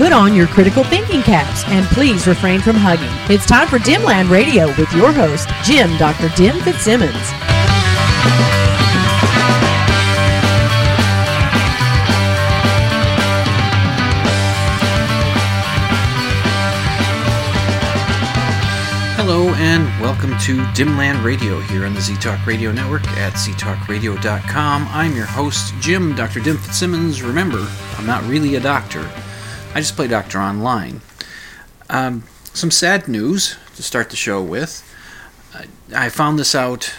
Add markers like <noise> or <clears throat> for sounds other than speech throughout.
Put on your critical thinking caps and please refrain from hugging. It's time for Dimland Radio with your host, Jim Dr. Dim Fitzsimmons. Hello and welcome to Dimland Radio here on the ZTalk Radio Network at ztalkradio.com. I'm your host, Jim, Dr. Dim Fitzsimmons. Remember, I'm not really a doctor. I just play doctor online. Um, some sad news to start the show with. I found this out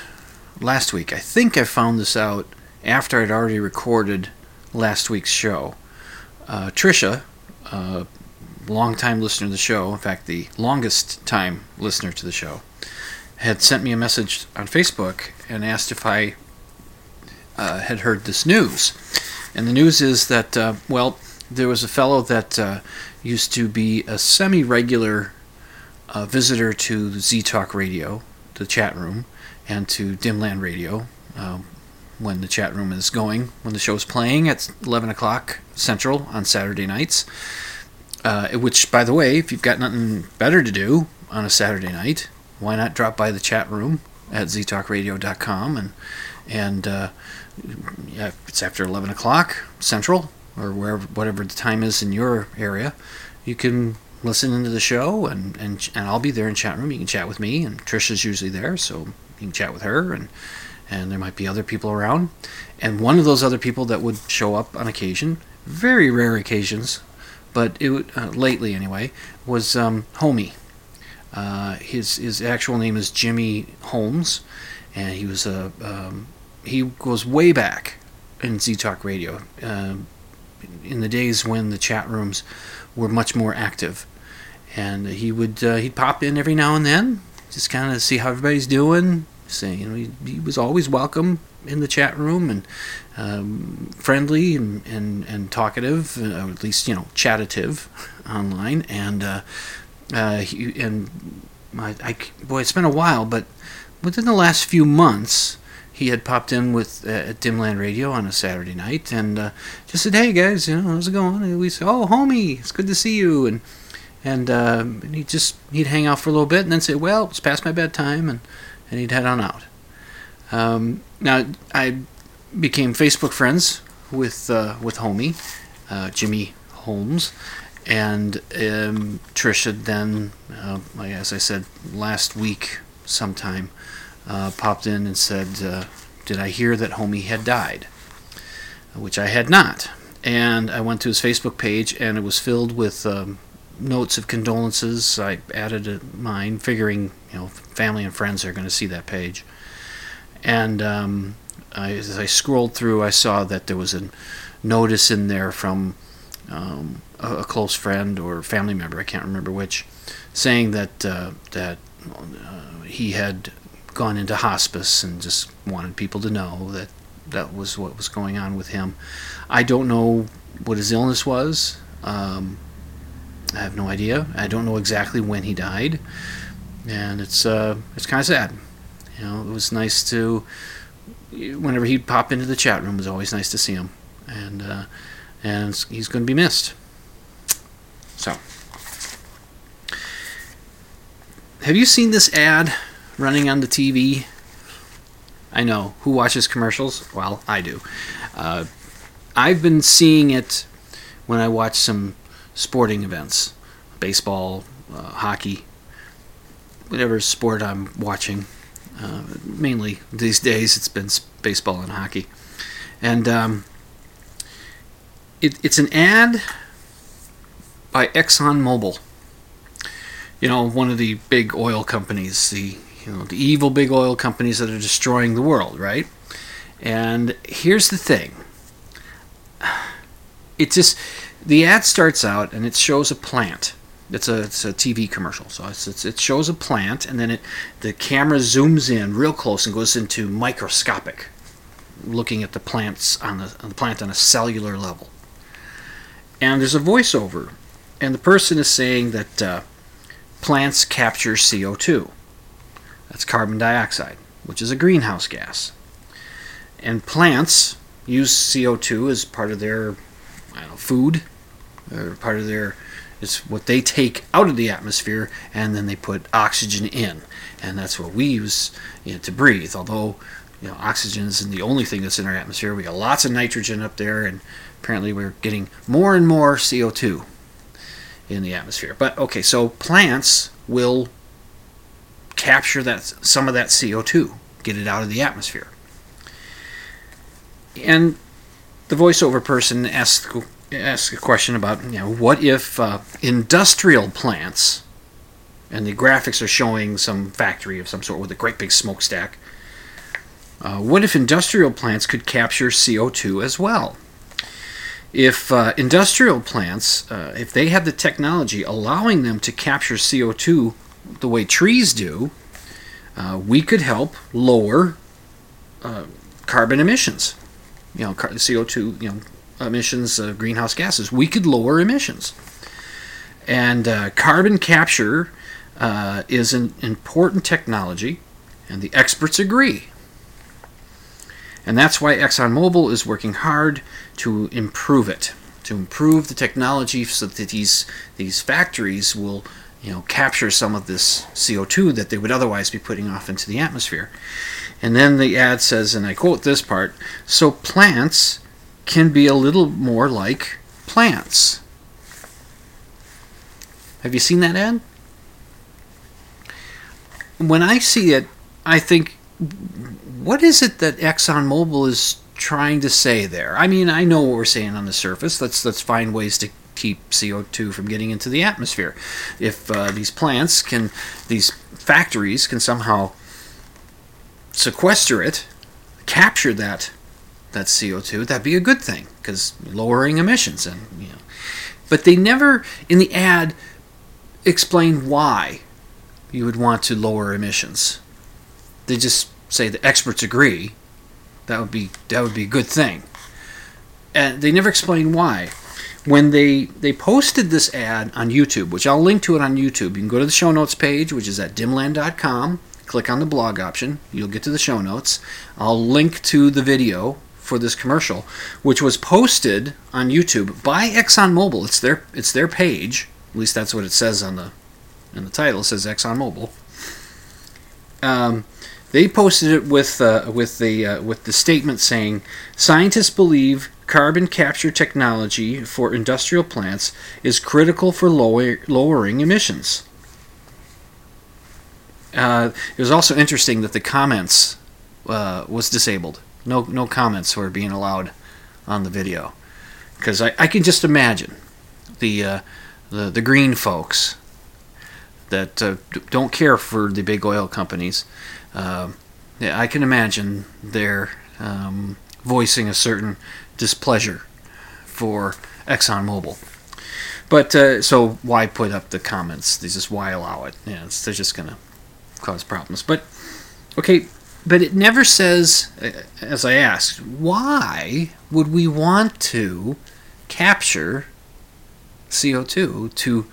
last week. I think I found this out after I'd already recorded last week's show. Uh, Trisha, uh, longtime listener to the show, in fact, the longest time listener to the show, had sent me a message on Facebook and asked if I uh, had heard this news. And the news is that, uh, well, there was a fellow that uh, used to be a semi regular uh, visitor to Z Talk Radio, the chat room, and to Dimland Radio. Um, when the chat room is going, when the show's playing at 11 o'clock Central on Saturday nights. Uh, which, by the way, if you've got nothing better to do on a Saturday night, why not drop by the chat room at ztalkradio.com and and uh, yeah, it's after 11 o'clock Central or wherever whatever the time is in your area, you can listen into the show and, and and I'll be there in chat room. You can chat with me and Trisha's usually there, so you can chat with her and and there might be other people around. And one of those other people that would show up on occasion, very rare occasions, but it uh, lately anyway, was um, Homie. Uh, his his actual name is Jimmy Holmes, and he was a um, he goes way back in Z Talk Radio, uh, in the days when the chat rooms were much more active, and he would uh, he'd pop in every now and then, just kind of see how everybody's doing. Saying you know he, he was always welcome in the chat room and um, friendly and, and, and talkative, uh, at least you know chattative <laughs> online, and uh, uh, he, and my, I, boy, it's been a while, but within the last few months, he had popped in with uh, Dimland Radio on a Saturday night and uh, just said, "Hey guys, you know how's it going?" And we said, "Oh, homie, it's good to see you," and and, um, and he just he'd hang out for a little bit and then say, "Well, it's past my bedtime," and and he'd head on out. Um, now I became Facebook friends with uh, with Homie, uh, Jimmy Holmes, and um. Then, uh, as I said last week, sometime uh, popped in and said, uh, "Did I hear that Homie had died?" Which I had not. And I went to his Facebook page, and it was filled with um, notes of condolences. I added a, mine, figuring you know family and friends are going to see that page. And um, I, as I scrolled through, I saw that there was a notice in there from um, a, a, close friend or family member, I can't remember which, saying that uh, that uh, he had gone into hospice and just wanted people to know that that was what was going on with him. I don't know what his illness was. Um, I have no idea. I don't know exactly when he died, and it's uh, it's kind of sad. You know, it was nice to whenever he'd pop into the chat room, it was always nice to see him, and uh, and he's going to be missed. So, have you seen this ad running on the TV? I know who watches commercials. Well, I do. Uh, I've been seeing it when I watch some sporting events, baseball, uh, hockey, whatever sport I'm watching. Uh, mainly these days, it's been baseball and hockey, and um, it, it's an ad by ExxonMobil. You know, one of the big oil companies, the you know the evil big oil companies that are destroying the world, right? And here's the thing: it just the ad starts out and it shows a plant. It's a it's a TV commercial, so it's, it's, it shows a plant, and then it the camera zooms in real close and goes into microscopic, looking at the plants on the, on the plant on a cellular level. And there's a voiceover, and the person is saying that uh, plants capture CO2. That's carbon dioxide, which is a greenhouse gas. And plants use CO2 as part of their know, food, or part of their it's what they take out of the atmosphere and then they put oxygen in, and that's what we use you know, to breathe. Although you know oxygen isn't the only thing that's in our atmosphere, we got lots of nitrogen up there, and apparently we're getting more and more CO2 in the atmosphere. But okay, so plants will capture that some of that CO2, get it out of the atmosphere. And the voiceover person asks asks a question about you know what if uh, industrial plants and the graphics are showing some factory of some sort with a great big smokestack. Uh, what if industrial plants could capture CO2 as well? If uh, industrial plants, uh, if they have the technology allowing them to capture CO2 the way trees do, uh, we could help lower uh, carbon emissions. You know, CO2, you know, emissions of greenhouse gases. We could lower emissions. And uh, carbon capture uh, is an important technology, and the experts agree. And that's why ExxonMobil is working hard to improve it, to improve the technology so that these these factories will, you know, capture some of this CO2 that they would otherwise be putting off into the atmosphere. And then the ad says, and I quote this part: "So plants can be a little more like plants." Have you seen that ad? When I see it, I think what is it that ExxonMobil is trying to say there? I mean, I know what we're saying on the surface. Let's let's find ways to keep CO2 from getting into the atmosphere. If uh, these plants can, these factories can somehow sequester it, capture that that CO2, that'd be a good thing because lowering emissions and you know. But they never in the ad explain why you would want to lower emissions. They just say the experts agree, that would be that would be a good thing. And they never explain why. When they they posted this ad on YouTube, which I'll link to it on YouTube, you can go to the show notes page, which is at dimland.com. Click on the blog option. You'll get to the show notes. I'll link to the video for this commercial, which was posted on YouTube by ExxonMobil. It's their it's their page. At least that's what it says on the in the title. It says ExxonMobil. Um, they posted it with uh, with the uh, with the statement saying scientists believe carbon capture technology for industrial plants is critical for lower, lowering emissions. Uh, it was also interesting that the comments uh, was disabled. No no comments were being allowed on the video because I, I can just imagine the uh, the the green folks that uh, don't care for the big oil companies uh, I can imagine their um, voicing a certain displeasure for ExxonMobil. But uh, so why put up the comments? This is why allow it? Yeah, they're just gonna cause problems. But okay, but it never says, uh, as I asked, why would we want to capture CO2 to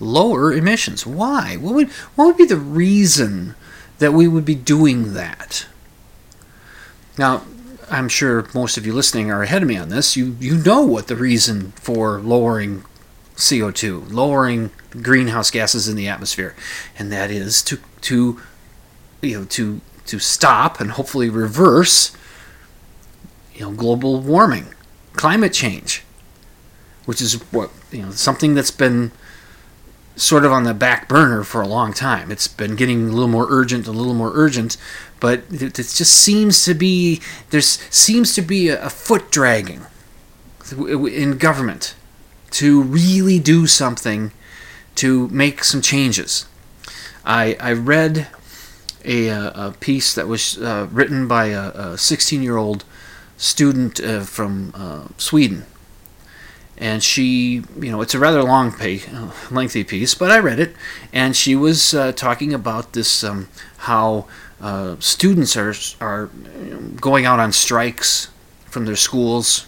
lower emissions? Why? What would what would be the reason that we would be doing that. Now, I'm sure most of you listening are ahead of me on this. You you know what the reason for lowering CO2, lowering greenhouse gases in the atmosphere, and that is to to you know to to stop and hopefully reverse you know global warming, climate change, which is what you know something that's been sort of on the back burner for a long time. It's been getting a little more urgent, a little more urgent, but it, just seems to be there seems to be a, a foot dragging in government to really do something to make some changes. I I read a, a piece that was uh, written by a 16 year old student uh, from uh, Sweden and she, you know, it's a rather long, pay, uh, lengthy piece, but I read it, and she was uh, talking about this um, how uh, students are are going out on strikes from their schools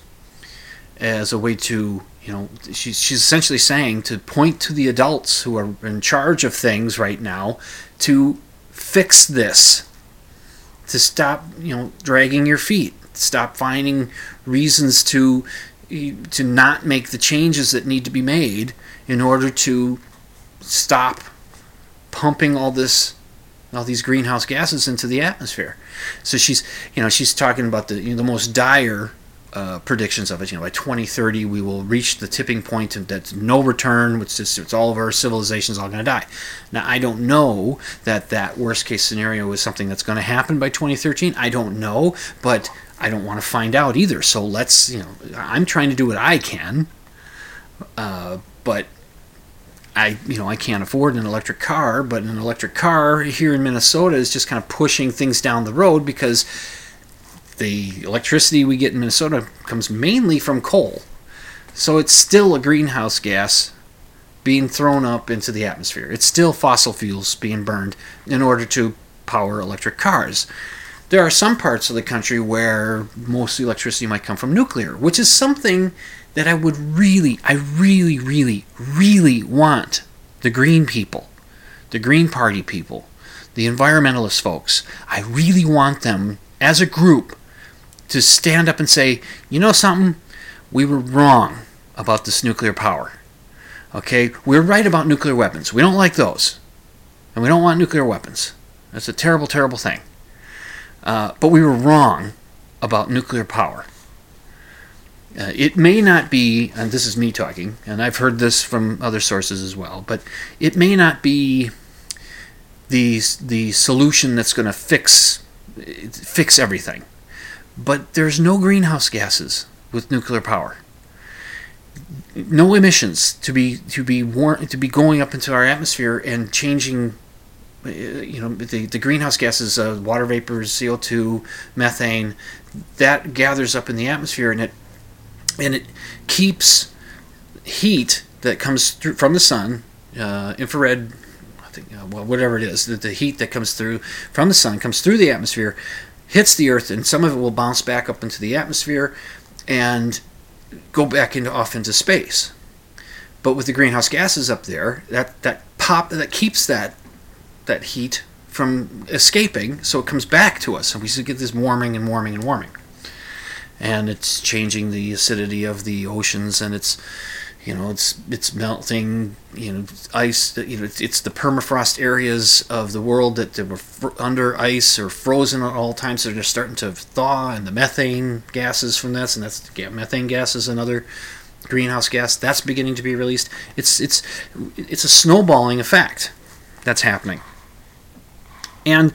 as a way to, you know, she's she's essentially saying to point to the adults who are in charge of things right now to fix this, to stop, you know, dragging your feet, stop finding reasons to to not make the changes that need to be made in order to stop pumping all this all these greenhouse gases into the atmosphere. So she's you know she's talking about the you know, the most dire uh, predictions of it. You know, by 2030 we will reach the tipping point and that's no return. Which is it's all of our civilizations all going to die. Now I don't know that that worst case scenario is something that's going to happen by 2013. I don't know, but I don't want to find out either. So let's, you know, I'm trying to do what I can, uh, but I, you know, I can't afford an electric car. But an electric car here in Minnesota is just kind of pushing things down the road because the electricity we get in Minnesota comes mainly from coal. So it's still a greenhouse gas being thrown up into the atmosphere. It's still fossil fuels being burned in order to power electric cars there are some parts of the country where most electricity might come from nuclear, which is something that I would really, I really, really, really want the Green people, the Green Party people, the environmentalist folks, I really want them as a group to stand up and say, you know something, we were wrong about this nuclear power. Okay, we're right about nuclear weapons. We don't like those. And we don't want nuclear weapons. That's a terrible, terrible thing. Uh, but we were wrong about nuclear power. Uh, it may not be, and this is me talking, and I've heard this from other sources as well, but it may not be the, the solution that's going to fix fix everything. But there's no greenhouse gases with nuclear power. No emissions to be to be war- to be going up into our atmosphere and changing you know the, the greenhouse gases uh, water vapors co2 methane that gathers up in the atmosphere and it and it keeps heat that comes through from the sun uh, infrared I think uh, well whatever it is the, the heat that comes through from the sun comes through the atmosphere hits the earth and some of it will bounce back up into the atmosphere and go back into off into space. But with the greenhouse gases up there that that pop that keeps that that heat from escaping, so it comes back to us, and we get this warming and warming and warming, and it's changing the acidity of the oceans, and it's you know it's it's melting you know ice you know it's, the permafrost areas of the world that, that were under ice or frozen at all times so they're just starting to thaw and the methane gases from this and that's methane gas is another greenhouse gas that's beginning to be released. It's it's it's a snowballing effect that's happening and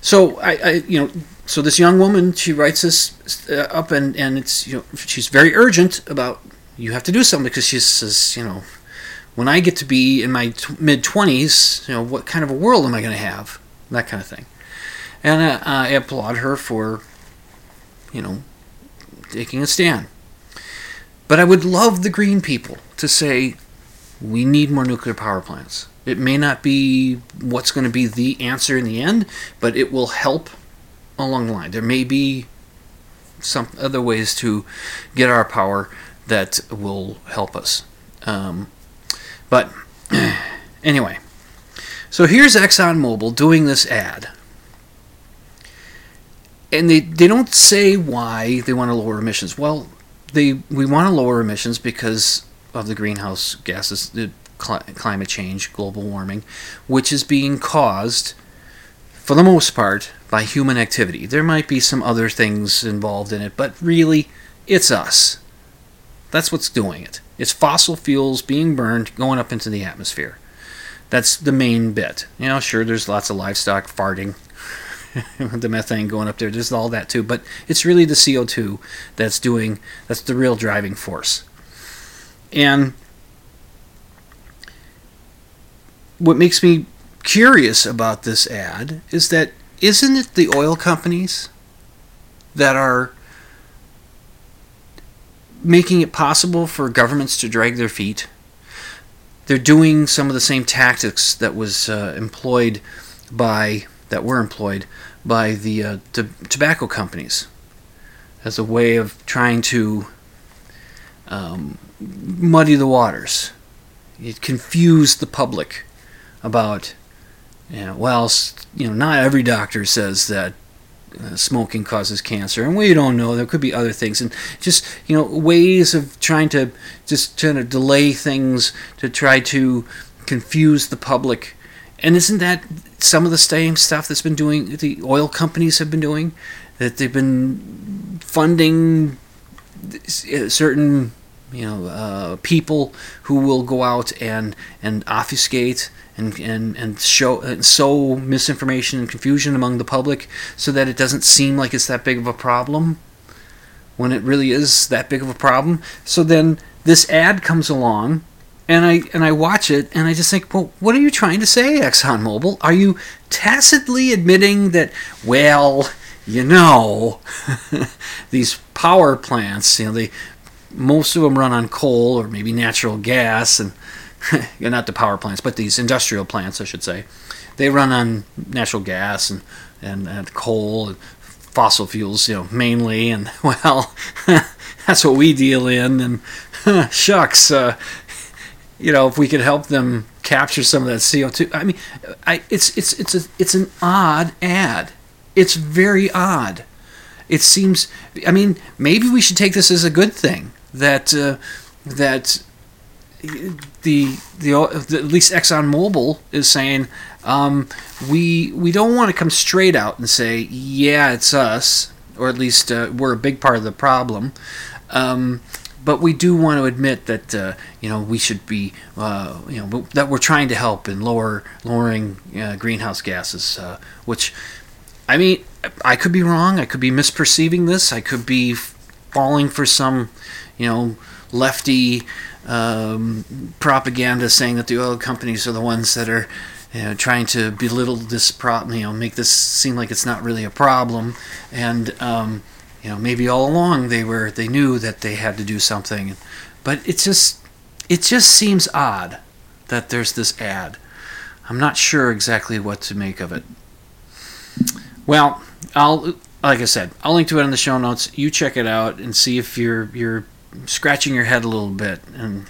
so I, I, you know, so this young woman, she writes this uh, up, and and it's you know, she's very urgent about you have to do something because she says, you know, when I get to be in my t- mid twenties, you know, what kind of a world am I going to have? That kind of thing. And uh, I applaud her for, you know, taking a stand. But I would love the green people to say, we need more nuclear power plants. It may not be what's going to be the answer in the end, but it will help along the line. There may be some other ways to get our power that will help us. Um, but <clears throat> anyway, so here's ExxonMobil doing this ad. And they, they don't say why they want to lower emissions. Well, they we want to lower emissions because of the greenhouse gases, the cl- climate change, global warming, which is being caused, for the most part, by human activity. There might be some other things involved in it, but really, it's us. That's what's doing it. It's fossil fuels being burned, going up into the atmosphere. That's the main bit. You know, sure, there's lots of livestock farting, <laughs> the methane going up there. There's all that too, but it's really the CO2 that's doing. That's the real driving force. And what makes me curious about this ad is that isn't it the oil companies that are making it possible for governments to drag their feet. They're doing some of the same tactics that was uh, employed by that were employed by the uh, t- tobacco companies as a way of trying to um, muddy the waters. It confused the public about, you know, well, you know, not every doctor says that uh, smoking causes cancer, and we don't know. There could be other things, and just you know, ways of trying to just trying to delay things to try to confuse the public. And isn't that some of the same stuff that's been doing the oil companies have been doing? That they've been funding uh, certain you know uh, people who will go out and and obfuscate and and and show and sow misinformation and confusion among the public so that it doesn't seem like it's that big of a problem when it really is that big of a problem. So then this ad comes along and I and I watch it and I just think, well, what are you trying to say, ExxonMobil? Are you tacitly admitting that, well, you know, <laughs> these power plants, you know, they most of them run on coal or maybe natural gas and <laughs> not the power plants, but these industrial plants, I should say. They run on natural gas and, and, and coal and fossil fuels, you know, mainly. And <laughs> well, <laughs> that's what we deal in. And shucks, uh, you know, if we could help them capture some of that CO2. I mean, I, it's it's it's a it's an odd ad. It's very odd. It seems. I mean, maybe we should take this as a good thing that uh, that the, the at least ExxonMobil is saying um, we we don't want to come straight out and say yeah it's us or at least uh, we're a big part of the problem. Um, but we do want to admit that uh, you know we should be uh, you know that we're trying to help in lower lowering uh, greenhouse gases, uh, which I mean I could be wrong, I could be misperceiving this, I could be falling for some you know lefty um, propaganda saying that the oil companies are the ones that are you know, trying to belittle this problem, you know, make this seem like it's not really a problem, and um, you know, maybe all along they were they knew that they had to do something, but it's just it just seems odd that there's this ad. I'm not sure exactly what to make of it. Well, I'll like I said, I'll link to it in the show notes. You check it out and see if you're you're scratching your head a little bit. And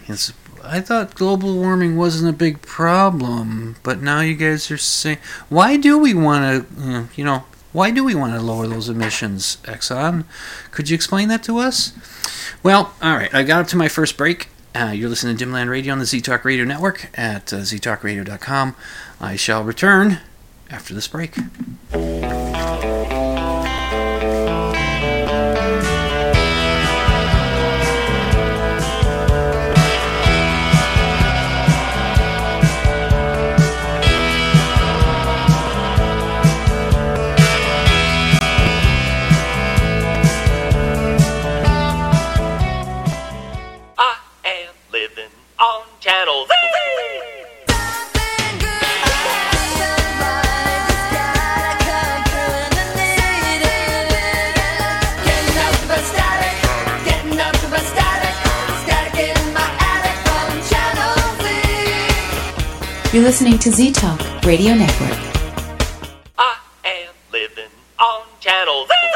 I thought global warming wasn't a big problem, but now you guys are saying, why do we want to, you know, why do we want to lower those emissions, Exxon? Could you explain that to us? Well, all right, I got up to my first break. Uh, you're listening to Dimland Radio on the Z Talk Radio Network at uh, ztalkradio.com. I shall return after this break. You're listening to Z Talk Radio Network. I am living on Channel Z.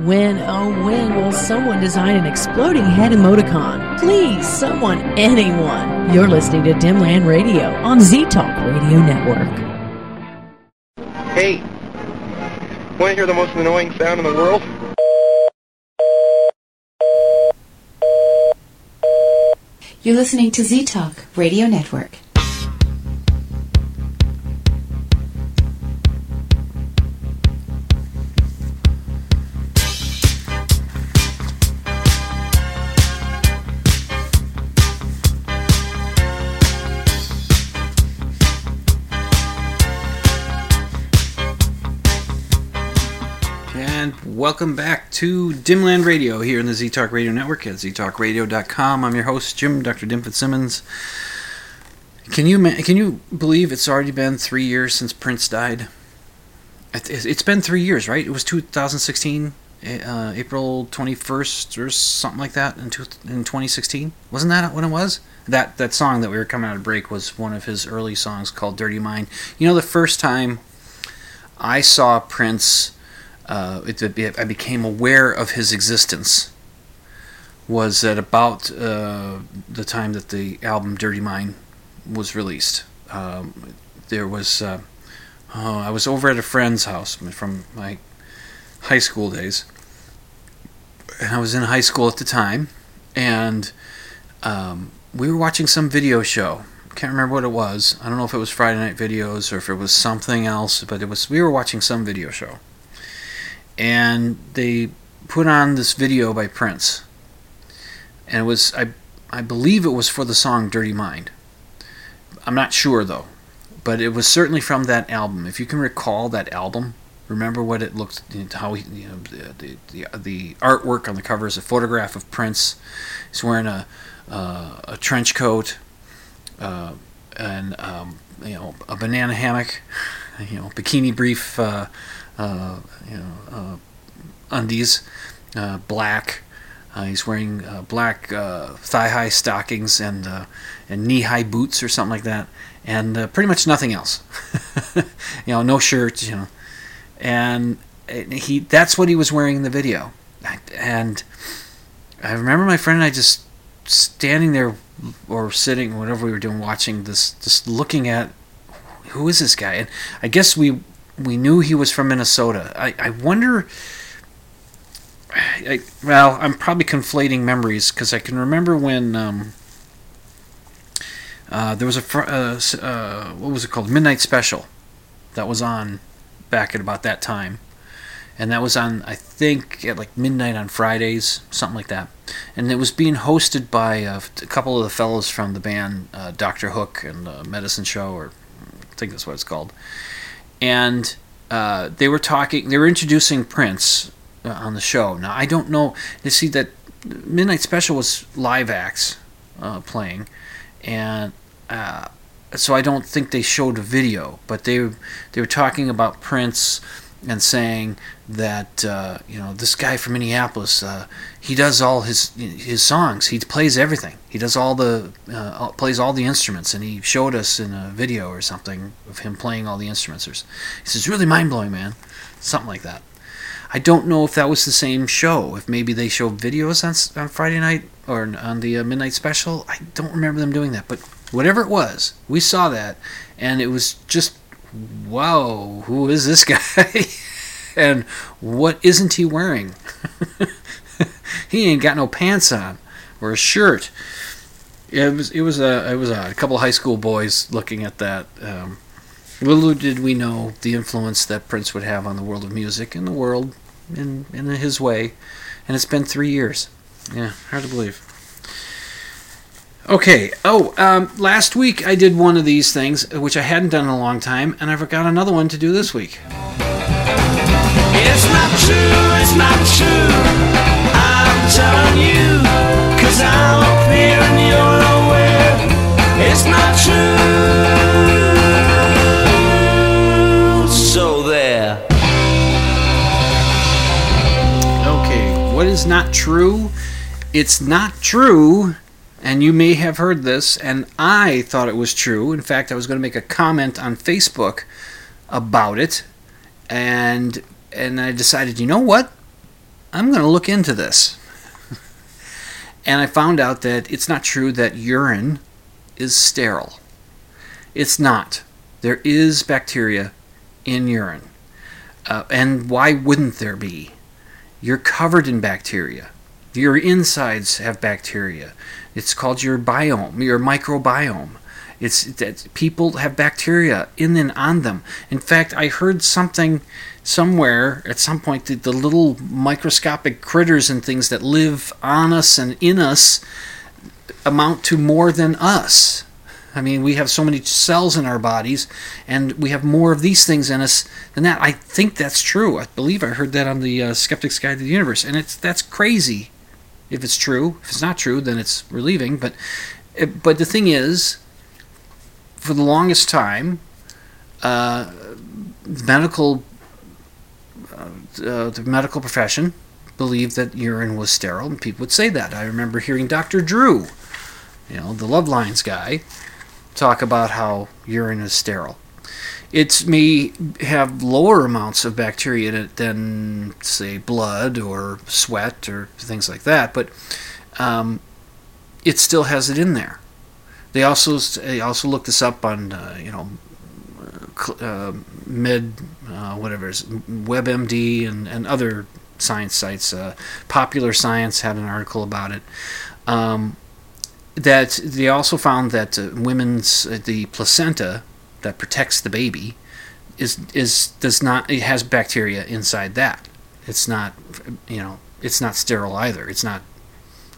When, oh, when will someone design an exploding head emoticon? Please, someone, anyone. You're listening to Dimland Radio on Z Talk Radio Network. Hey, want to hear the most annoying sound in the world? You're listening to Z Talk Radio Network. Welcome back to Dimland Radio here in the Z Talk Radio Network at ztalkradio.com. I'm your host, Jim, Dr. Dim Fitzsimmons. Can you can you believe it's already been three years since Prince died? It- It's been three years, right? It was 2016, uh, April 21st or something like that in, in 2016. Wasn't that when it was? That that song that we were coming out of break was one of his early songs called "Dirty Mind." You know, the first time I saw Prince, uh, it, I became aware of his existence. Was at about uh, the time that the album "Dirty Mind" was released. Um, there was uh, oh, I was over at a friend's house from my high school days, and I was in high school at the time, and um, we were watching some video show. Can't remember what it was. I don't know if it was Friday Night Videos or if it was something else, but it was. We were watching some video show, and they put on this video by Prince, and it was I I believe it was for the song "Dirty Mind." I'm not sure though, but it was certainly from that album. If you can recall that album, remember what it looked, how he, you know, the, the the artwork on the cover is a photograph of Prince. He's wearing a uh, a trench coat, uh, and um, you know a banana hammock, you know bikini brief, uh, uh, you know uh, undies, uh, black. Uh, he's wearing black thigh-high stockings and and knee-high boots or something like that, and pretty much nothing else. <laughs> you know, no shirt. You know, and he that's what he was wearing in the video. And I remember my friend and I just standing there or sitting, whatever we were doing, watching this, just looking at who is this guy? And I guess we we knew he was from Minnesota. I, I wonder. I, well, I'm probably conflating memories because I can remember when um, uh, there was a fr- uh, uh, what was it called Midnight Special that was on back at about that time, and that was on I think at like midnight on Fridays, something like that, and it was being hosted by uh, a couple of the fellows from the band uh, Doctor Hook and Medicine Show, or I think that's what it's called, and uh, they were talking, they were introducing Prince uh, on the show. Now I don't know. You see that Midnight Special was live acts uh, playing, and uh, so I don't think they showed a video. But they they were talking about Prince and saying that uh, you know this guy from Minneapolis, uh, he does all his his songs. He plays everything. He does all the uh, plays all the instruments, and he showed us in a video or something of him playing all the instruments. He says, "Really mind blowing, man." Something like that. I don't know if that was the same show. If maybe they showed videos on, on Friday night or on the uh, midnight special. I don't remember them doing that. But whatever it was, we saw that, and it was just, wow, who is this guy? <laughs> and what isn't he wearing? <laughs> he ain't got no pants on or a shirt. It was it was a it was a, couple high school boys looking at that. Um, little did we know the influence that Prince would have on the world of music and the world in in his way. And it's been three years. Yeah, hard to believe. Okay. Oh, um, last week I did one of these things, which I hadn't done in a long time, and I forgot another one to do this week. It's not true, it's not true. I'm telling you, cause I'm up here and you're nowhere. It's not true. So there. Okay, what is not true? It's not true, and you may have heard this, and I thought it was true. In fact, I was going to make a comment on Facebook about it, and and I decided, you know what? I'm going to look into this. <laughs> and I found out that it's not true that urine is sterile. It's not. There is bacteria in urine. Uh, and why wouldn't there be? You're covered in bacteria. Your insides have bacteria. It's called your biome, your microbiome. It's that people have bacteria in and on them. In fact, I heard something somewhere at some point that the little microscopic critters and things that live on us and in us amount to more than us. I mean, we have so many cells in our bodies, and we have more of these things in us than that. I think that's true. I believe I heard that on the uh, Skeptic's Guide to the Universe, and it's that's crazy. If it's true, if it's not true, then it's relieving. But, it, but the thing is, for the longest time, uh, medical, uh, uh, the medical profession believed that urine was sterile, and people would say that. I remember hearing Dr. Drew, you know, the Love Lines guy, talk about how urine is sterile. It may have lower amounts of bacteria in it than, say, blood or sweat or things like that, but um, it still has it in there. They also they also looked this up on uh, you know uh, med uh, whatever is WebMD and, and other science sites. Uh, Popular Science had an article about it. Um, that they also found that uh, women's uh, the placenta that protects the baby is is does not it has bacteria inside that. It's not you know it's not sterile either. It's not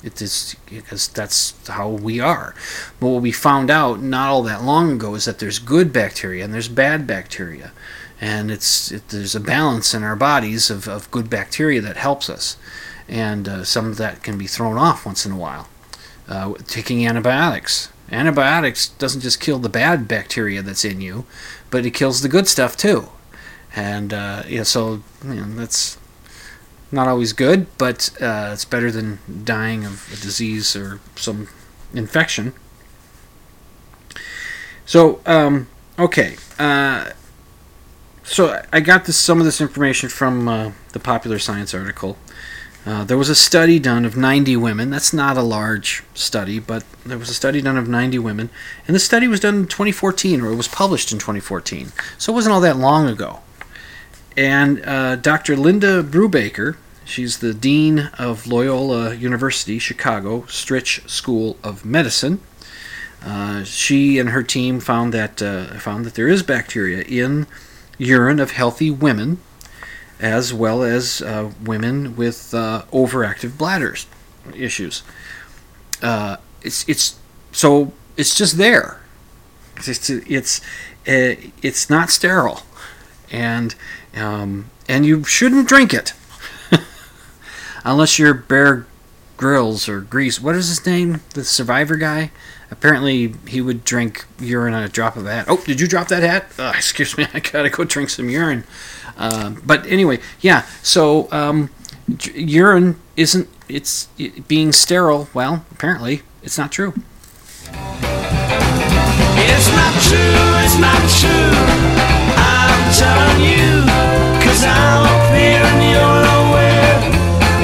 it is because that's how we are. But what we found out not all that long ago is that there's good bacteria and there's bad bacteria, and it's it, there's a balance in our bodies of, of good bacteria that helps us, and uh, some of that can be thrown off once in a while. Uh, taking antibiotics. Antibiotics doesn't just kill the bad bacteria that's in you, but it kills the good stuff too. And uh, yeah, so you know, that's not always good, but uh, it's better than dying of a disease or some infection. So, um, okay. Uh, so I got this some of this information from uh, the Popular Science article. Uh, there was a study done of 90 women. That's not a large study, but there was a study done of 90 women, and the study was done in 2014, or it was published in 2014. So it wasn't all that long ago. And uh, Dr. Linda Brubaker, she's the dean of Loyola University, Chicago Stritch School of Medicine. Uh, she and her team found that uh, found that there is bacteria in urine of healthy women, as well as uh, women with uh, overactive bladders issues. Uh, it's it's so it's just there. It's it's uh, it's not sterile, and um, and you shouldn't drink it <laughs> unless you're Bear Grylls or Grease. What is his name? The Survivor guy. Apparently, he would drink urine on a drop of a hat. Oh, did you drop that hat? Uh, <laughs> excuse me, I gotta go drink some urine. Um, but anyway, yeah. So um, urine isn't. It's it, being sterile. Well, apparently, it's not true. It's not true, it's not true. I'm telling you, cause I'm up here and you're nowhere.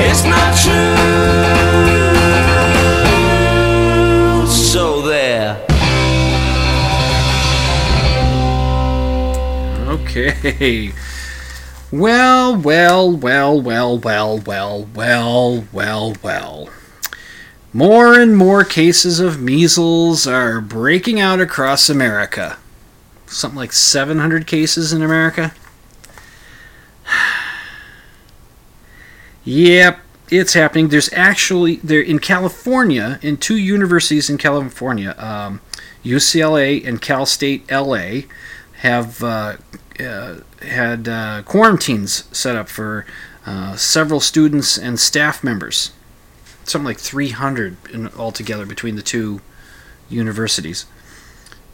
It's not true. So there. Okay. Well, well, well, well, well, well, well, well, well. More and more cases of measles are breaking out across America. Something like 700 cases in America. <sighs> Yep, it's happening. There's actually there in California, in two universities in California, um, UCLA and Cal State LA, have uh, uh, had uh, quarantines set up for uh, several students and staff members. Something like 300 in, altogether between the two universities.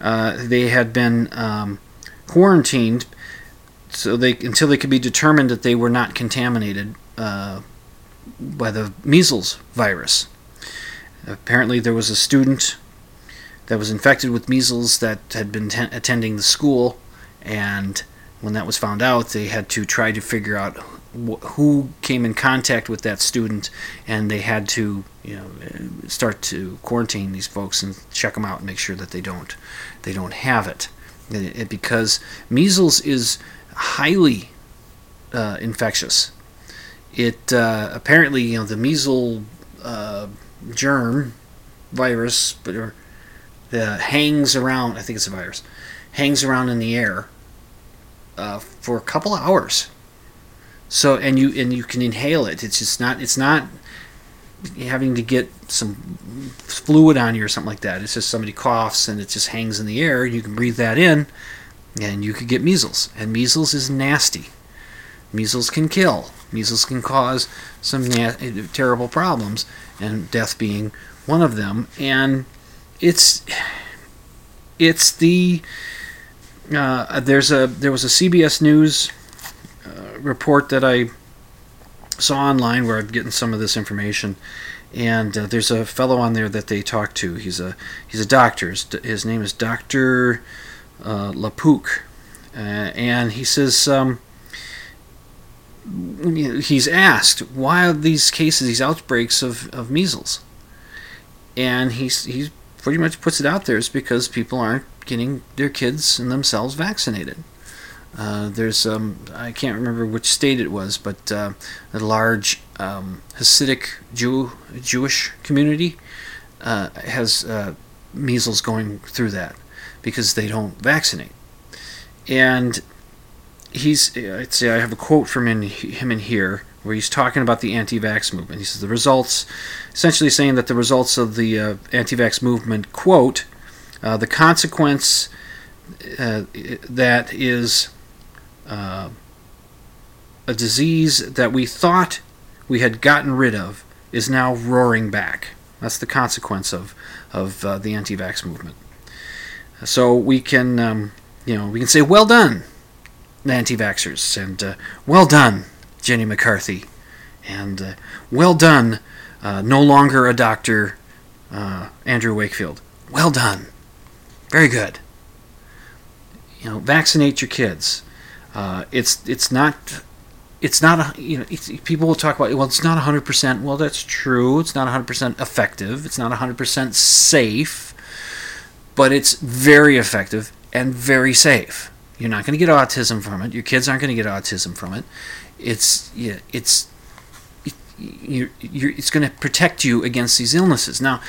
Uh, they had been um, quarantined so they until they could be determined that they were not contaminated uh, by the measles virus. Apparently, there was a student that was infected with measles that had been ten- attending the school, and when that was found out, they had to try to figure out wh- who came in contact with that student, and they had to, you know, uh, start to quarantine these folks and check them out and make sure that they don't, they don't have it, It- it- because measles is highly uh, infectious. It uh, apparently, you know, the measles uh, germ virus, but or hangs around. I think it's a virus, hangs around in the air uh, for a couple hours. So and you and you can inhale it. It's just not. It's not having to get some fluid on you or something like that. It's just somebody coughs and it just hangs in the air. You can breathe that in, and you could get measles. And measles is nasty. Measles can kill. Measles can cause some na- terrible problems, and death being one of them. And it's it's the uh, there's a there was a CBS News uh, report that I saw online where I'm getting some of this information, and uh, there's a fellow on there that they talked to. He's a he's a doctor. His, his name is Doctor uh, LaPook, uh, and he says. Um, he's asked why are these cases, these outbreaks of, of measles, and he's he pretty much puts it out there is because people aren't getting their kids and themselves vaccinated. Uh, there's um, I can't remember which state it was, but uh, a large um, Hasidic Jew Jewish community uh, has uh, measles going through that because they don't vaccinate. And he's I'd say I have a quote from in, him in here where he's talking about the anti-vax movement. He says the results, essentially saying that the results of the uh, anti-vax movement quote uh, the consequence uh, that is uh, a disease that we thought we had gotten rid of is now roaring back. That's the consequence of of uh, the anti-vax movement. So we can, um, you know, we can say, "Well done, the anti-vaxxers," and uh, "Well done, Jenny McCarthy," and "Well done, no longer a doctor, Andrew Wakefield." Well done, very good. You know, vaccinate your kids. Uh, it's it's not it's not a you know people will talk about well it's not 100% well that's true. It's not 100% effective. It's not 100% safe but it's very effective and very safe. You're not going to get autism from it. Your kids aren't going to get autism from it. It's yeah, it's it, you're, it's going to protect you against these illnesses. Now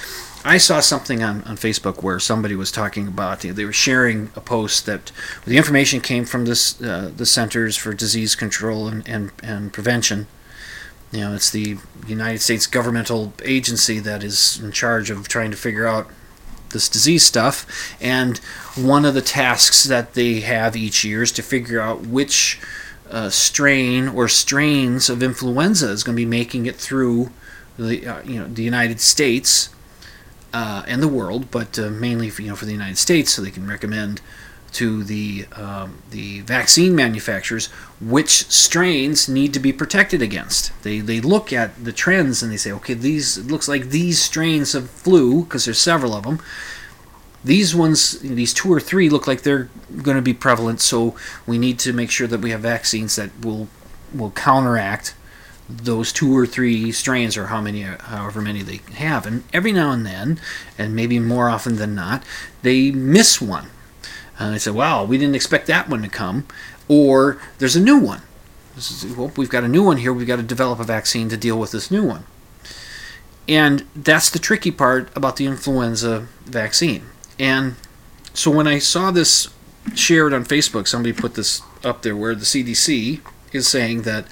I saw something on, on Facebook where somebody was talking about they were sharing a post that the information came from this uh, the Centers for Disease Control and, and, and Prevention. You know, it's the United States governmental agency that is in charge of trying to figure out this disease stuff. And one of the tasks that they have each year is to figure out which uh, strain or strains of influenza is going to be making it through the uh, you know the United States uh, and the world, but uh, mainly for, you know for the United States, so they can recommend to the um, the vaccine manufacturers which strains need to be protected against. They they look at the trends and they say, okay, these it looks like these strains of flu because there's several of them. These ones, these two or three, look like they're going to be prevalent, so we need to make sure that we have vaccines that will will counteract those two or three strains or how many however many they have. And every now and then and maybe more often than not they miss one. And they say wow we didn't expect that one to come or there's a new one. Is, well, we've got a new one here. We've got to develop a vaccine to deal with this new one. And that's the tricky part about the influenza vaccine. And so when i saw this shared on facebook somebody put this up there where the cdc is saying that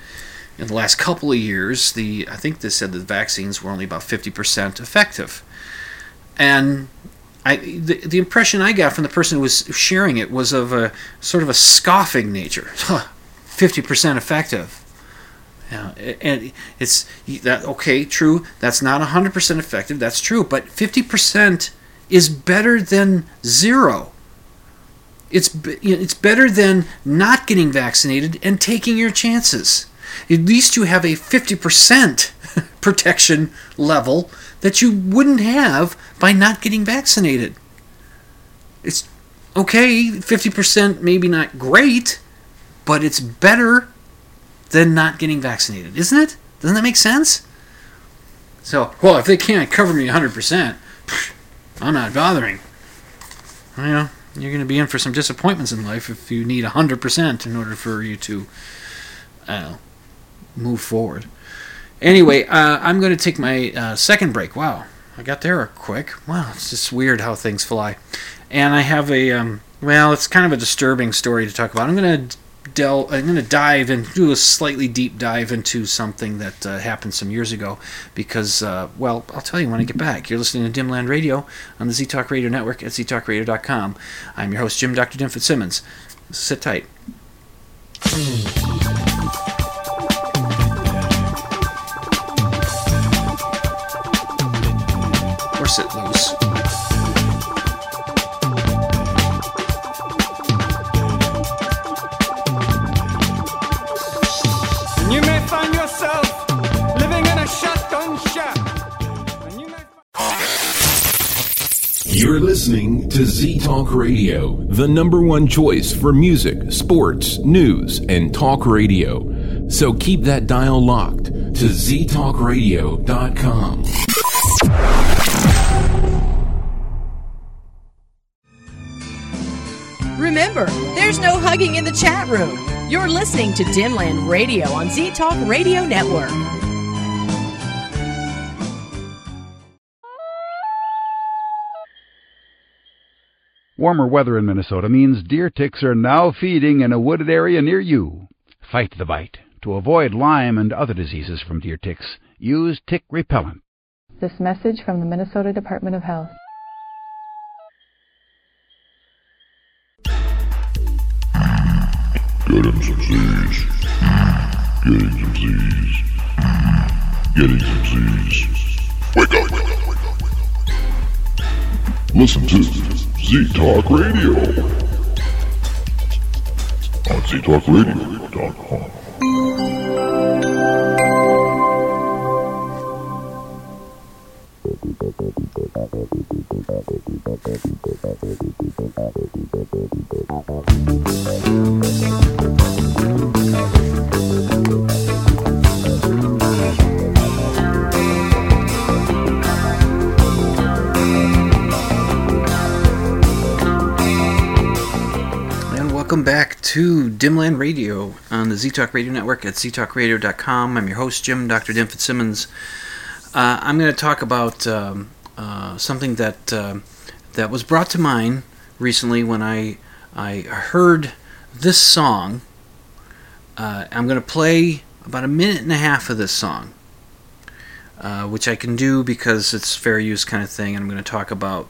in the last couple of years, the I think they said the vaccines were only about 50% effective. And I, the, the impression I got from the person who was sharing it was of a sort of a scoffing nature. <laughs> 50% effective. Yeah, and it's that okay, true. That's not 100% effective. That's true, but 50% is better than zero. It's it's better than not getting vaccinated and taking your chances at least you have a 50% <laughs> protection level that you wouldn't have by not getting vaccinated. It's okay, 50% maybe not great, but it's better than not getting vaccinated, isn't it? Doesn't that make sense? So, well, if they can't cover me 100%, I'm not bothering. You know, you're going to be in for some disappointments in life if you need 100% in order for you to, I don't know, move forward. Anyway, uh, I'm going to take my uh, second break. Wow, I got there quick. Wow, it's just weird how things fly. And I have a, um, well, it's kind of a disturbing story to talk about. I'm going to delve. I'm going to dive and do a slightly deep dive into something that uh, happened some years ago. Because, uh, well, I'll tell you when I get back. You're listening to Dimland Radio on the Z Talk Radio Network at ztalkradio.com. I'm your host, Jim Dr. Dim Fitzsimmons. Sit tight. Or sit loose. You may find yourself living in a shotgun shack. And you may You're listening to Z Talk Radio, the number one choice for music, sports, news, and talk radio. So keep that dial locked to ztalkradio.com. Remember, there's no hugging in the chat room. You're listening to Dimland Radio on Z Talk Radio Network. Warmer weather in Minnesota means deer ticks are now feeding in a wooded area near you. Fight the bite. To avoid Lyme and other diseases from deer ticks, use tick repellent. This message from the Minnesota Department of Health. Getting some Z's. Getting some Z's. Getting some Z's. Wake up, wake up, wake up, wake up. Listen to Z Talk Radio. On ztalkradio.com. welcome back to Dimland Radio on the Z Talk Radio Network at ztalkradio.com. I'm your host, Jim, Dr. Dim Fitzsimmons. Uh, I'm going to talk about um, uh, something that uh, that was brought to mind recently when I I heard this song. Uh, I'm going to play about a minute and a half of this song, uh, which I can do because it's fair use kind of thing. And I'm going to talk about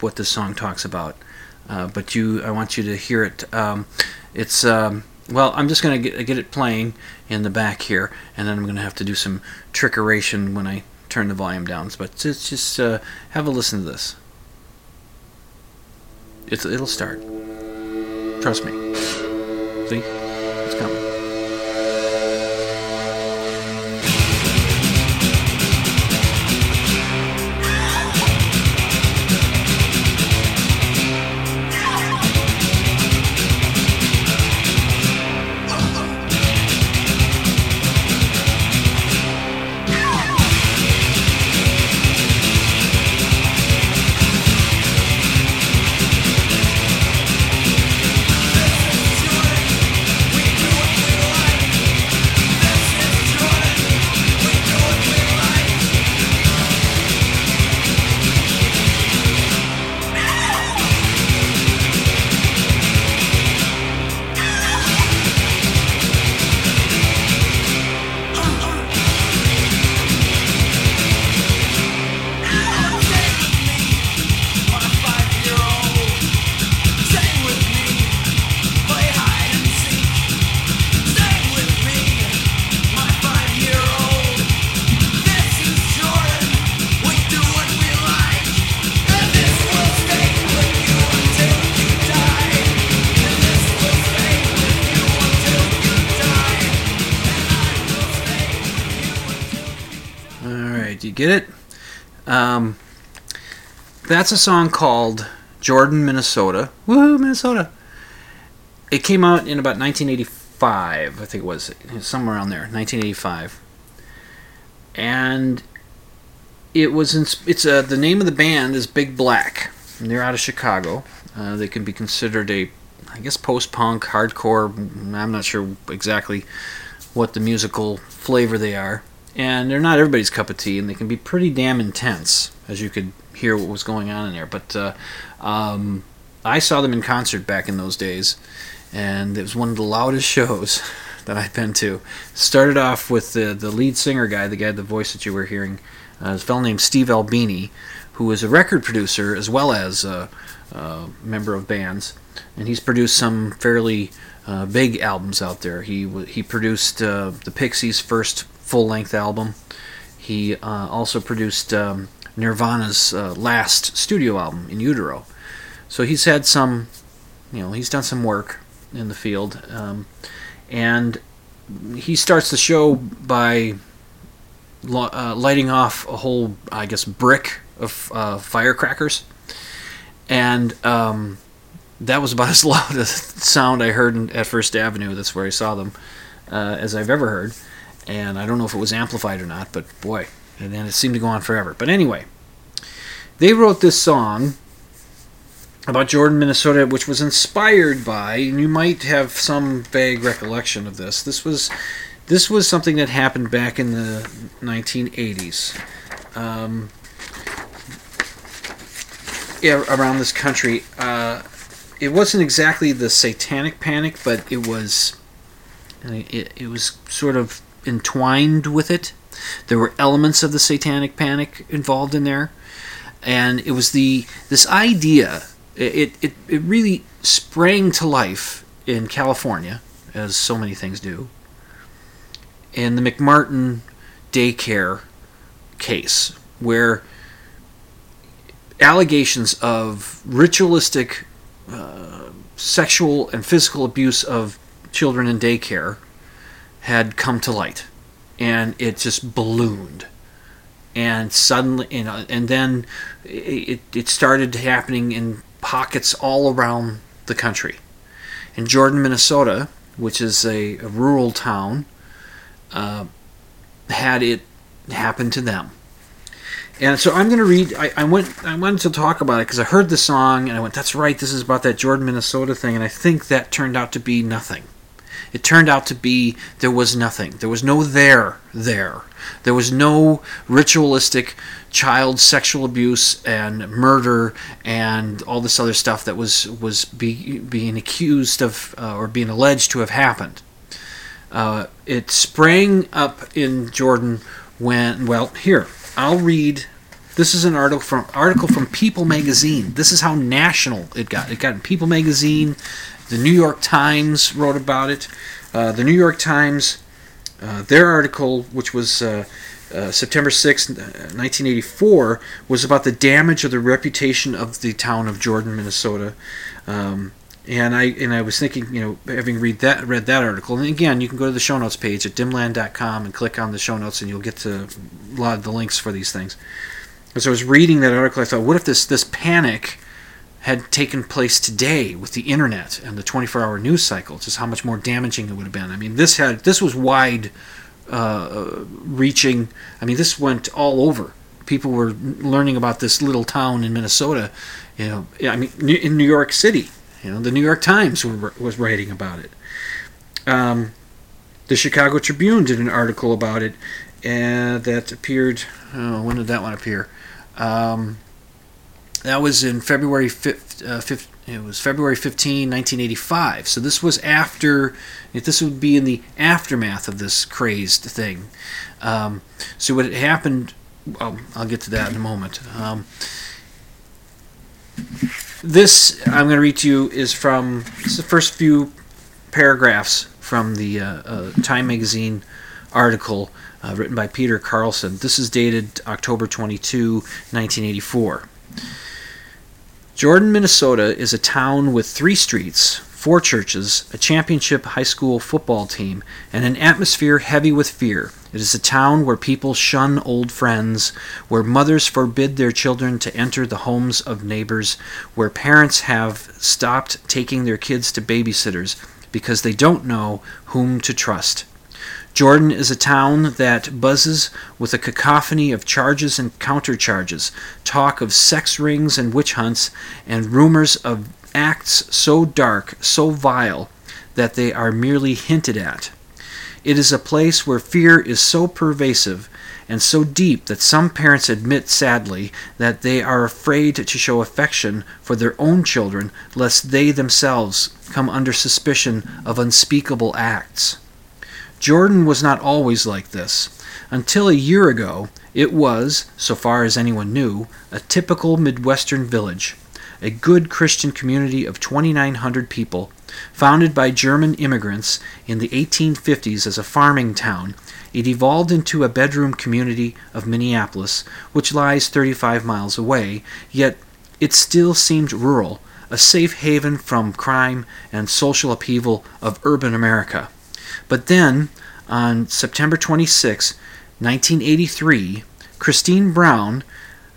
what this song talks about. Uh, but you, I want you to hear it. Um, it's um, well, I'm just going to get, get it playing in the back here, and then I'm going to have to do some trickeration when I turn the volume down. But just, just uh, have a listen to this. It's, it'll start. Trust me. See, it's coming. That's a song called Jordan, Minnesota. Woohoo, Minnesota! It came out in about 1985, I think it was somewhere around there, 1985, and it was. In, it's uh, the name of the band is Big Black. And they're out of Chicago. Uh, they can be considered a, I guess, post-punk, hardcore. I'm not sure exactly what the musical flavor they are and they're not everybody's cup of tea, and they can be pretty damn intense, as you could hear what was going on in there. But uh, um, I saw them in concert back in those days, and it was one of the loudest <laughs> shows that I've been to. Started off with the the lead singer guy, the guy, the voice that you were hearing, uh, a fellow named Steve Albini, who is a record producer as well as a, a member of bands, and he's produced some fairly uh, big albums out there. He he produced uh, the Pixies' first full length album. He uh, also produced um, Nirvana's uh, last studio album, In Utero. So he's had some, you know, he's done some work in the field, um, and he starts the show by lo- uh, lighting off a whole, I guess, brick of uh, firecrackers, and um, that was about <laughs> as loud a sound I heard at First Avenue. That's where I saw them, uh, as I've ever heard. And I don't know if it was amplified or not, but boy, and then it seemed to go on forever. But anyway, they wrote this song about Jordan, Minnesota, which was inspired by, and you might have some vague recollection of this. This was this was something that happened back in the 1980s. Um, around this country. Uh, it wasn't exactly the satanic panic, but it was it, it was sort of entwined with it. There were elements of the satanic panic involved in there, and it was the this idea. It it, it really sprang to life in California, as so many things do. In the McMartin daycare case, where allegations of ritualistic uh, sexual and physical abuse of children in daycare had come to light and it just ballooned and suddenly you know and then it, it started happening in pockets all around the country in jordan minnesota which is a, a rural town uh, had it happen to them and so I'm going to read. I, I went. I wanted to talk about it because I heard the song and I went, "That's right. This is about that Jordan, Minnesota thing." And I think that turned out to be nothing. It turned out to be there was nothing. There was no there there. There was no ritualistic child sexual abuse and murder and all this other stuff that was was be, being accused of uh, or being alleged to have happened. Uh, it sprang up in Jordan when well here I'll read. This is an article from article from People magazine. This is how national it got. It got in People magazine. The New York Times wrote about it. Uh, the New York Times, uh, their article, which was uh, uh September 6, 1984, was about the damage of the reputation of the town of Jordan, Minnesota. Um, and I and I was thinking, you know, having read that read that article, and again, you can go to the show notes page at dimland.com and click on the show notes, and you'll get to a lot of the links for these things. As I was reading that article, I thought, what if this this panic had taken place today with the internet and the 24-hour news cycle? Just how much more damaging it would have been. I mean, this had this was wide uh, reaching. I mean, this went all over. People were learning about this little town in Minnesota. You know, I mean, in New York City you know, the New York Times was writing about it. Um, the Chicago Tribune did an article about it, and that appeared. Oh, when did that one appear? Um, that was in February 5th, uh, 5th, It was February 15, 1985. So this was after. This would be in the aftermath of this crazed thing. Um, so what had happened? Well, I'll get to that in a moment. Um, this I'm going to read to you is from the first few paragraphs from the uh, uh, Time magazine article uh, written by Peter Carlson. This is dated October 22, 1984. Jordan, Minnesota is a town with three streets, four churches, a championship high school football team, and an atmosphere heavy with fear. It is a town where people shun old friends, where mothers forbid their children to enter the homes of neighbors, where parents have stopped taking their kids to babysitters because they don't know whom to trust. Jordan is a town that buzzes with a cacophony of charges and countercharges, talk of sex rings and witch hunts, and rumors of acts so dark, so vile, that they are merely hinted at. It is a place where fear is so pervasive and so deep that some parents admit sadly that they are afraid to show affection for their own children lest they themselves come under suspicion of unspeakable acts. Jordan was not always like this. Until a year ago, it was, so far as anyone knew, a typical Midwestern village, a good Christian community of 2,900 people, founded by German immigrants in the 1850s as a farming town. It evolved into a bedroom community of Minneapolis, which lies 35 miles away, yet it still seemed rural, a safe haven from crime and social upheaval of urban America. But then, on September 26, 1983, Christine Brown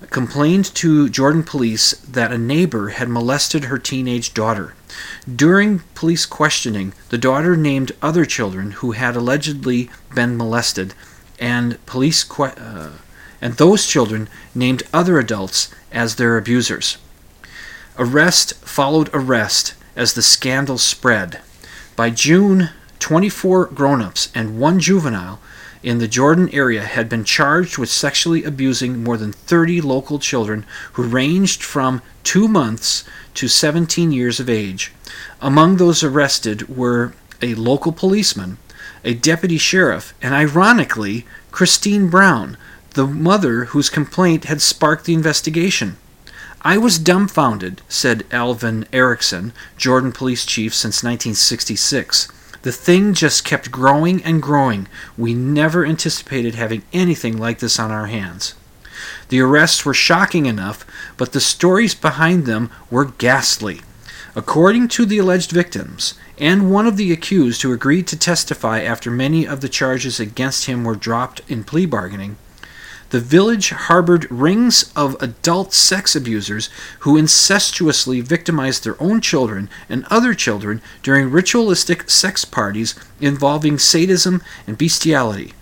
complained to Jordan police that a neighbor had molested her teenage daughter. During police questioning, the daughter named other children who had allegedly been molested, and police que- uh, and those children named other adults as their abusers. Arrest followed arrest as the scandal spread. By June, 24 grown-ups and one juvenile in the Jordan area had been charged with sexually abusing more than 30 local children who ranged from 2 months to 17 years of age. Among those arrested were a local policeman, a deputy sheriff, and ironically, Christine Brown, the mother whose complaint had sparked the investigation. I was dumbfounded, said Alvin Erickson, Jordan police chief since 1966. The thing just kept growing and growing. We never anticipated having anything like this on our hands. The arrests were shocking enough, but the stories behind them were ghastly. According to the alleged victims, and one of the accused who agreed to testify after many of the charges against him were dropped in plea bargaining, the village harbored rings of adult sex abusers who incestuously victimized their own children and other children during ritualistic sex parties involving sadism and bestiality.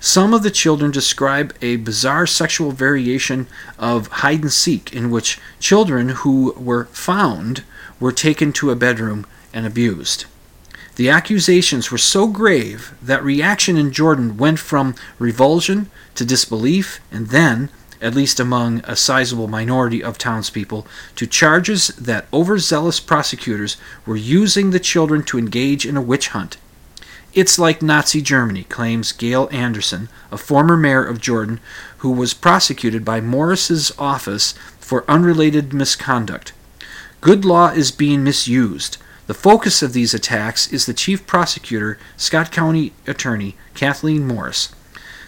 Some of the children describe a bizarre sexual variation of hide and seek in which children who were found were taken to a bedroom and abused. The accusations were so grave that reaction in Jordan went from revulsion to disbelief, and then, at least among a sizable minority of townspeople, to charges that overzealous prosecutors were using the children to engage in a witch hunt. It's like Nazi Germany, claims Gail Anderson, a former mayor of Jordan who was prosecuted by Morris's office for unrelated misconduct. Good law is being misused. The focus of these attacks is the chief prosecutor, Scott County Attorney Kathleen Morris.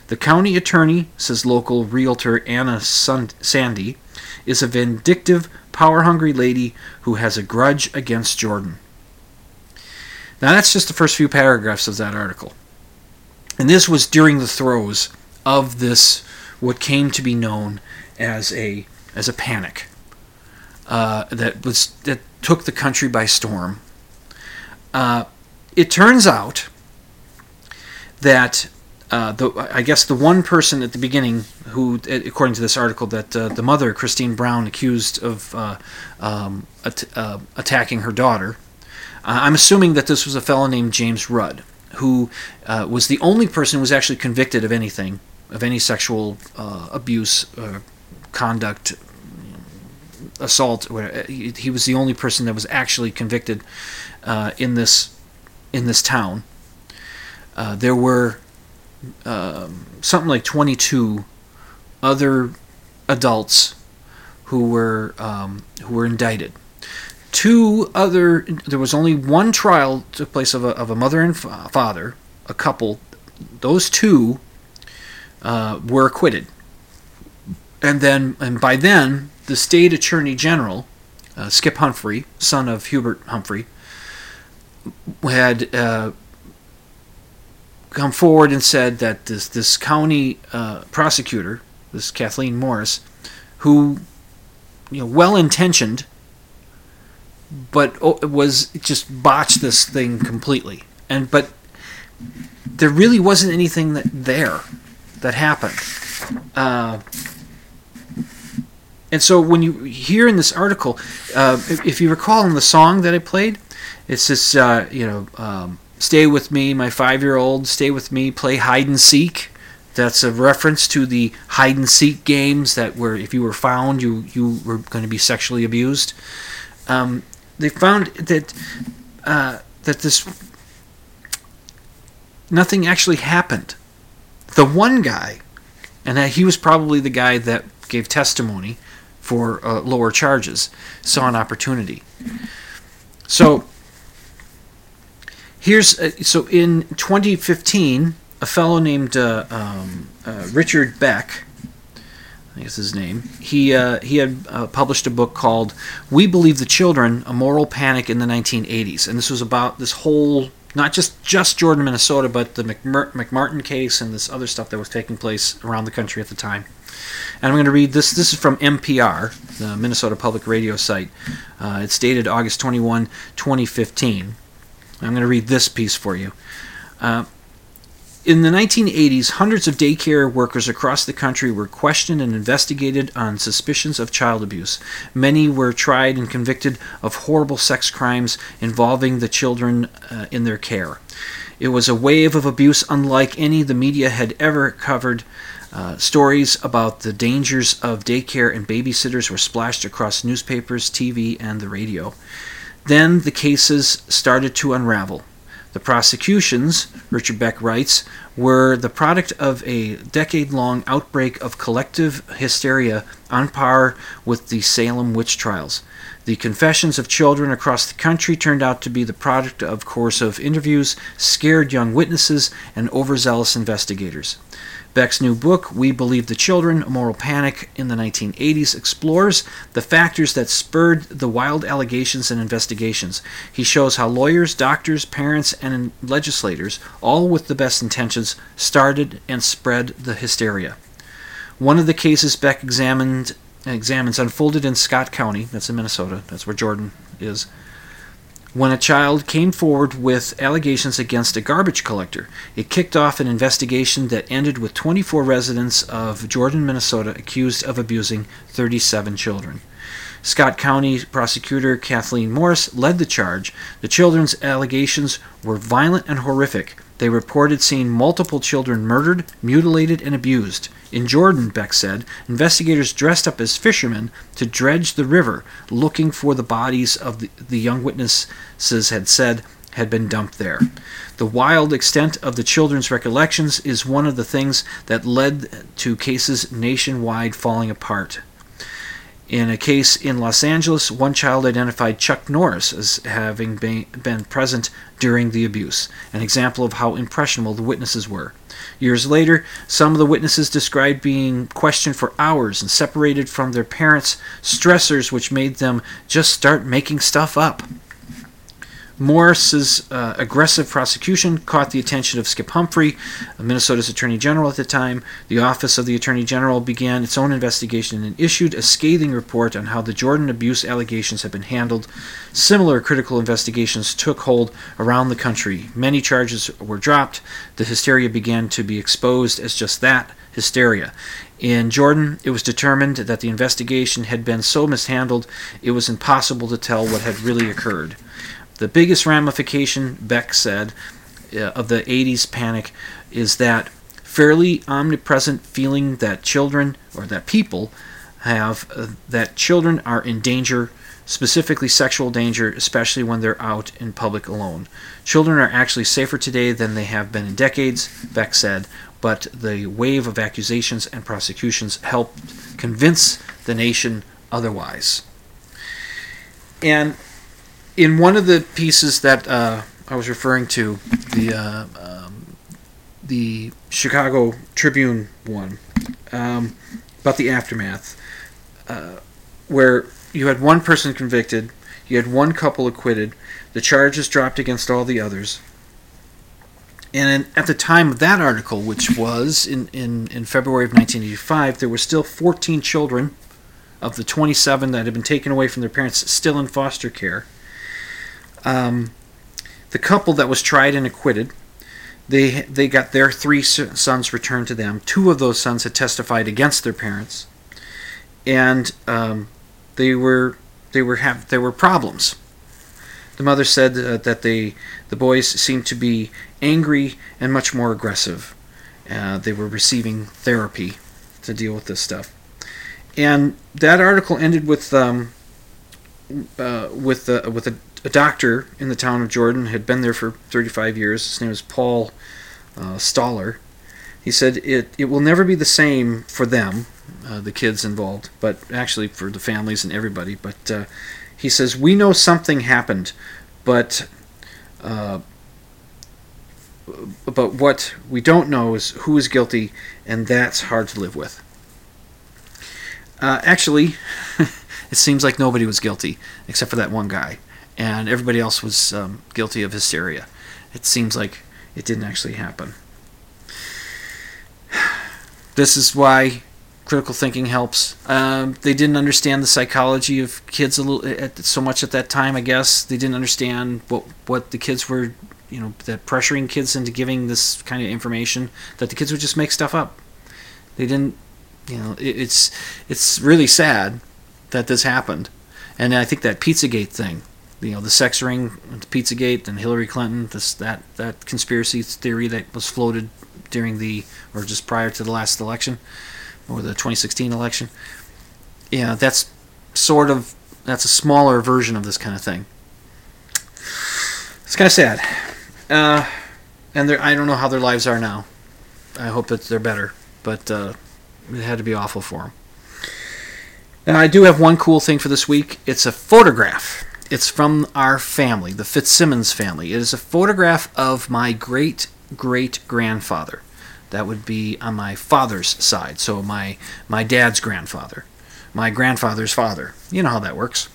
The county attorney, says local realtor Anna Sandy, is a vindictive, power hungry lady who has a grudge against Jordan. Now, that's just the first few paragraphs of that article. And this was during the throes of this, what came to be known as a, as a panic uh, that, was, that took the country by storm. Uh, it turns out that uh, the, I guess the one person at the beginning who, according to this article, that uh, the mother, Christine Brown, accused of uh, um, at, uh, attacking her daughter. Uh, I'm assuming that this was a fellow named James Rud, who was the only person who was actually convicted of anything, of any sexual abuse, conduct, assault. He, was the only person that was actually convicted in this in this town. there were um, something like 22 other adults who were um, who were indicted. Two other there was only one trial took place of a, of a mother and father, a couple. Those two uh, were acquitted, and then and by then the state attorney general, uh, Skip Humphrey, son of Hubert Humphrey, had uh, come forward and said that this this county uh, prosecutor, this Kathleen Morris, who you know well intentioned, but was just botched this thing completely. And but there really wasn't anything that there that happened. Uh, and so when you hear in this article, uh, if, you recall in the song that I played, it's just uh, you know. Um, Stay with me, my five year old, stay with me, play hide and seek. That's a reference to the hide and seek games that were, if you were found, you, you were going to be sexually abused. Um, they found that uh, that this nothing actually happened. The one guy, and he was probably the guy that gave testimony for uh, lower charges, saw an opportunity. So here's uh, so in 2015, a fellow named uh, um, uh, Richard Beck. I think is his name. He uh, he had uh, published a book called "We Believe the Children: A Moral Panic in the 1980s," and this was about this whole not just just Jordan, Minnesota, but the McMartin case and this other stuff that was taking place around the country at the time. And I'm going to read this. This is from NPR, the Minnesota Public Radio site. Uh, it's dated August 21, 2015. I'm going to read this piece for you. Uh, in the 1980s, hundreds of daycare workers across the country were questioned and investigated on suspicions of child abuse. Many were tried and convicted of horrible sex crimes involving the children uh, in their care. It was a wave of abuse unlike any the media had ever covered. Uh, stories about the dangers of daycare and babysitters were splashed across newspapers, TV, and the radio. Then the cases started to unravel. The prosecutions, Richard Beck writes, were the product of a decade long outbreak of collective hysteria on par with the Salem witch trials. The confessions of children across the country turned out to be the product of coercive interviews, scared young witnesses, and overzealous investigators. Beck's new book, We Believe the Children Moral Panic in the 1980s, explores the factors that spurred the wild allegations and investigations. He shows how lawyers, doctors, parents, and legislators, all with the best intentions, started and spread the hysteria. One of the cases Beck examined examines unfolded in Scott County, that's in Minnesota, that's where Jordan is, when a child came forward with allegations against a garbage collector. It kicked off an investigation that ended with 24 residents of Jordan, Minnesota accused of abusing 37 children. Scott County prosecutor Kathleen Morris led the charge. The children's allegations were violent and horrific. They reported seeing multiple children murdered, mutilated, and abused. In Jordan, Beck said, investigators dressed up as fishermen to dredge the river, looking for the bodies of the, the young witnesses had said had been dumped there. The wild extent of the children's recollections is one of the things that led to cases nationwide falling apart. In a case in Los Angeles, one child identified Chuck Norris as having been, been present during the abuse, an example of how impressionable the witnesses were. Years later, some of the witnesses described being questioned for hours and separated from their parents, stressors which made them just start making stuff up. Morris's uh, aggressive prosecution caught the attention of Skip Humphrey, Minnesota's Attorney General at the time. The Office of the Attorney General began its own investigation and issued a scathing report on how the Jordan abuse allegations had been handled. Similar critical investigations took hold around the country. Many charges were dropped. The hysteria began to be exposed as just that hysteria. In Jordan, it was determined that the investigation had been so mishandled it was impossible to tell what had really occurred. The biggest ramification, Beck said, uh, of the 80s panic is that fairly omnipresent feeling that children, or that people, have uh, that children are in danger, specifically sexual danger, especially when they're out in public alone. Children are actually safer today than they have been in decades, Beck said, but the wave of accusations and prosecutions helped convince the nation otherwise. And in one of the pieces that uh, I was referring to, the uh, um, the Chicago Tribune one um, about the aftermath, uh, where you had one person convicted, you had one couple acquitted, the charges dropped against all the others. And at the time of that article, which was in, in, in February of 1985, there were still 14 children of the 27 that had been taken away from their parents still in foster care. Um, the couple that was tried and acquitted, they they got their three sons returned to them. Two of those sons had testified against their parents, and um, they were they were have there were problems. the mother said uh, that they the boys seemed to be angry and much more aggressive. Uh, they were receiving therapy to deal with this stuff. And that article ended with um, uh, with uh, with a, a, doctor in the town of Jordan had been there for 35 years. His name is Paul uh, Stoller. He said it it will never be the same for them, uh, the kids involved, but actually for the families and everybody. But uh, he says we know something happened, but uh, but what we don't know is who is guilty, and that's hard to live with. Uh, actually, <laughs> it seems like nobody was guilty except for that one guy, and everybody else was um, guilty of hysteria. It seems like it didn't actually happen. <sighs> This is why critical thinking helps. Um, they didn't understand the psychology of kids a little at, so much at that time. I guess they didn't understand what what the kids were, you know, that pressuring kids into giving this kind of information that the kids would just make stuff up. They didn't you know, it, it's it's really sad that this happened, and I think that PizzaGate thing, you know, the sex ring, the PizzaGate, and Hillary Clinton, this that that conspiracy theory that was floated during the or just prior to the last election, or the 2016 election. Yeah, that's sort of that's a smaller version of this kind of thing. It's kind of sad, uh, and I don't know how their lives are now. I hope that they're better, but. Uh, it had to be awful for them. Now, I do have one cool thing for this week. It's a photograph. It's from our family, the Fitzsimmons family. It is a photograph of my great great grandfather. That would be on my father's side, so my my dad's grandfather, my grandfather's father. You know how that works.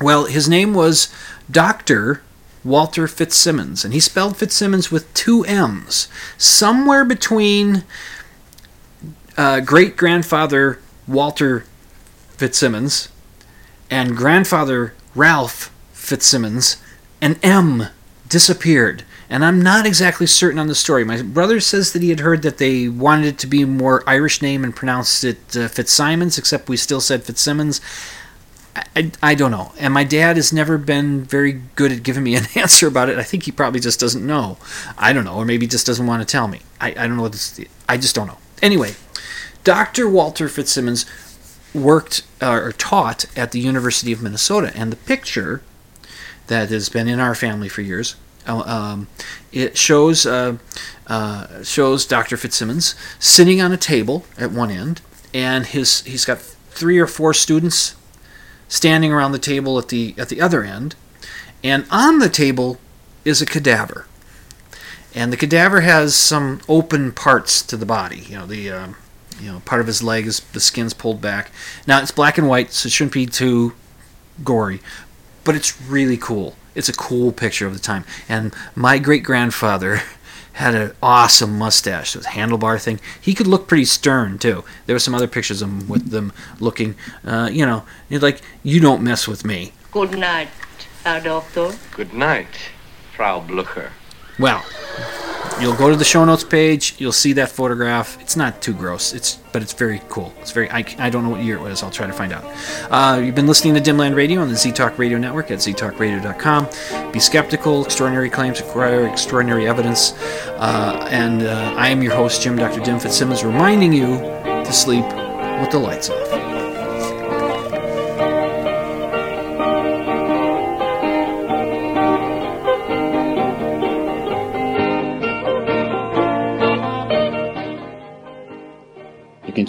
Well, his name was Dr. Walter Fitzsimmons, and he spelled Fitzsimmons with two M's. Somewhere between uh, great grandfather Walter Fitzsimmons and grandfather Ralph Fitzsimmons, an M disappeared. And I'm not exactly certain on the story. My brother says that he had heard that they wanted it to be a more Irish name and pronounced it uh, Fitzsimons, except we still said Fitzsimmons. I, I, I, don't know. And my dad has never been very good at giving me <laughs> an answer about it. I think he probably just doesn't know. I don't know. Or maybe just doesn't want to tell me. I, I don't know what this, I just don't know. Anyway, Dr. Walter Fitzsimmons worked uh, or taught at the University of Minnesota, and the picture that has been in our family for years. Uh, um, it shows uh, uh, shows Dr. Fitzsimmons sitting on a table at one end, and his he's got three or four students standing around the table at the at the other end, and on the table is a cadaver, and the cadaver has some open parts to the body. You know the um, you know, part of his leg is the skin's pulled back. Now it's black and white, so it shouldn't be too gory, but it's really cool. It's a cool picture of the time. And my great grandfather <laughs> had an awesome mustache, this handlebar thing. He could look pretty stern too. There were some other pictures of him with them looking, uh, you know, like you don't mess with me. Good night, Herr Doctor. Good night, Frau Blucher. Well, You'll go to the show notes page. You'll see that photograph. It's not too gross. It's but it's very cool. It's very. I, I don't know what year it was. I'll try to find out. Uh, you've been listening to Dimland Radio on the Z Talk Radio Network at ztalkradio.com. Be skeptical. Extraordinary claims require extraordinary evidence. Uh, and uh, I am your host, Jim Dr. Dim Fitzsimmons, reminding you to sleep with the lights off.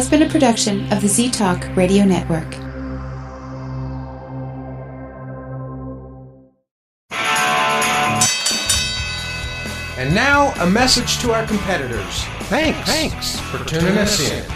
Has been a production of the Z Talk Radio Network. And now, a message to our competitors. Thanks. Thanks for tuning us in.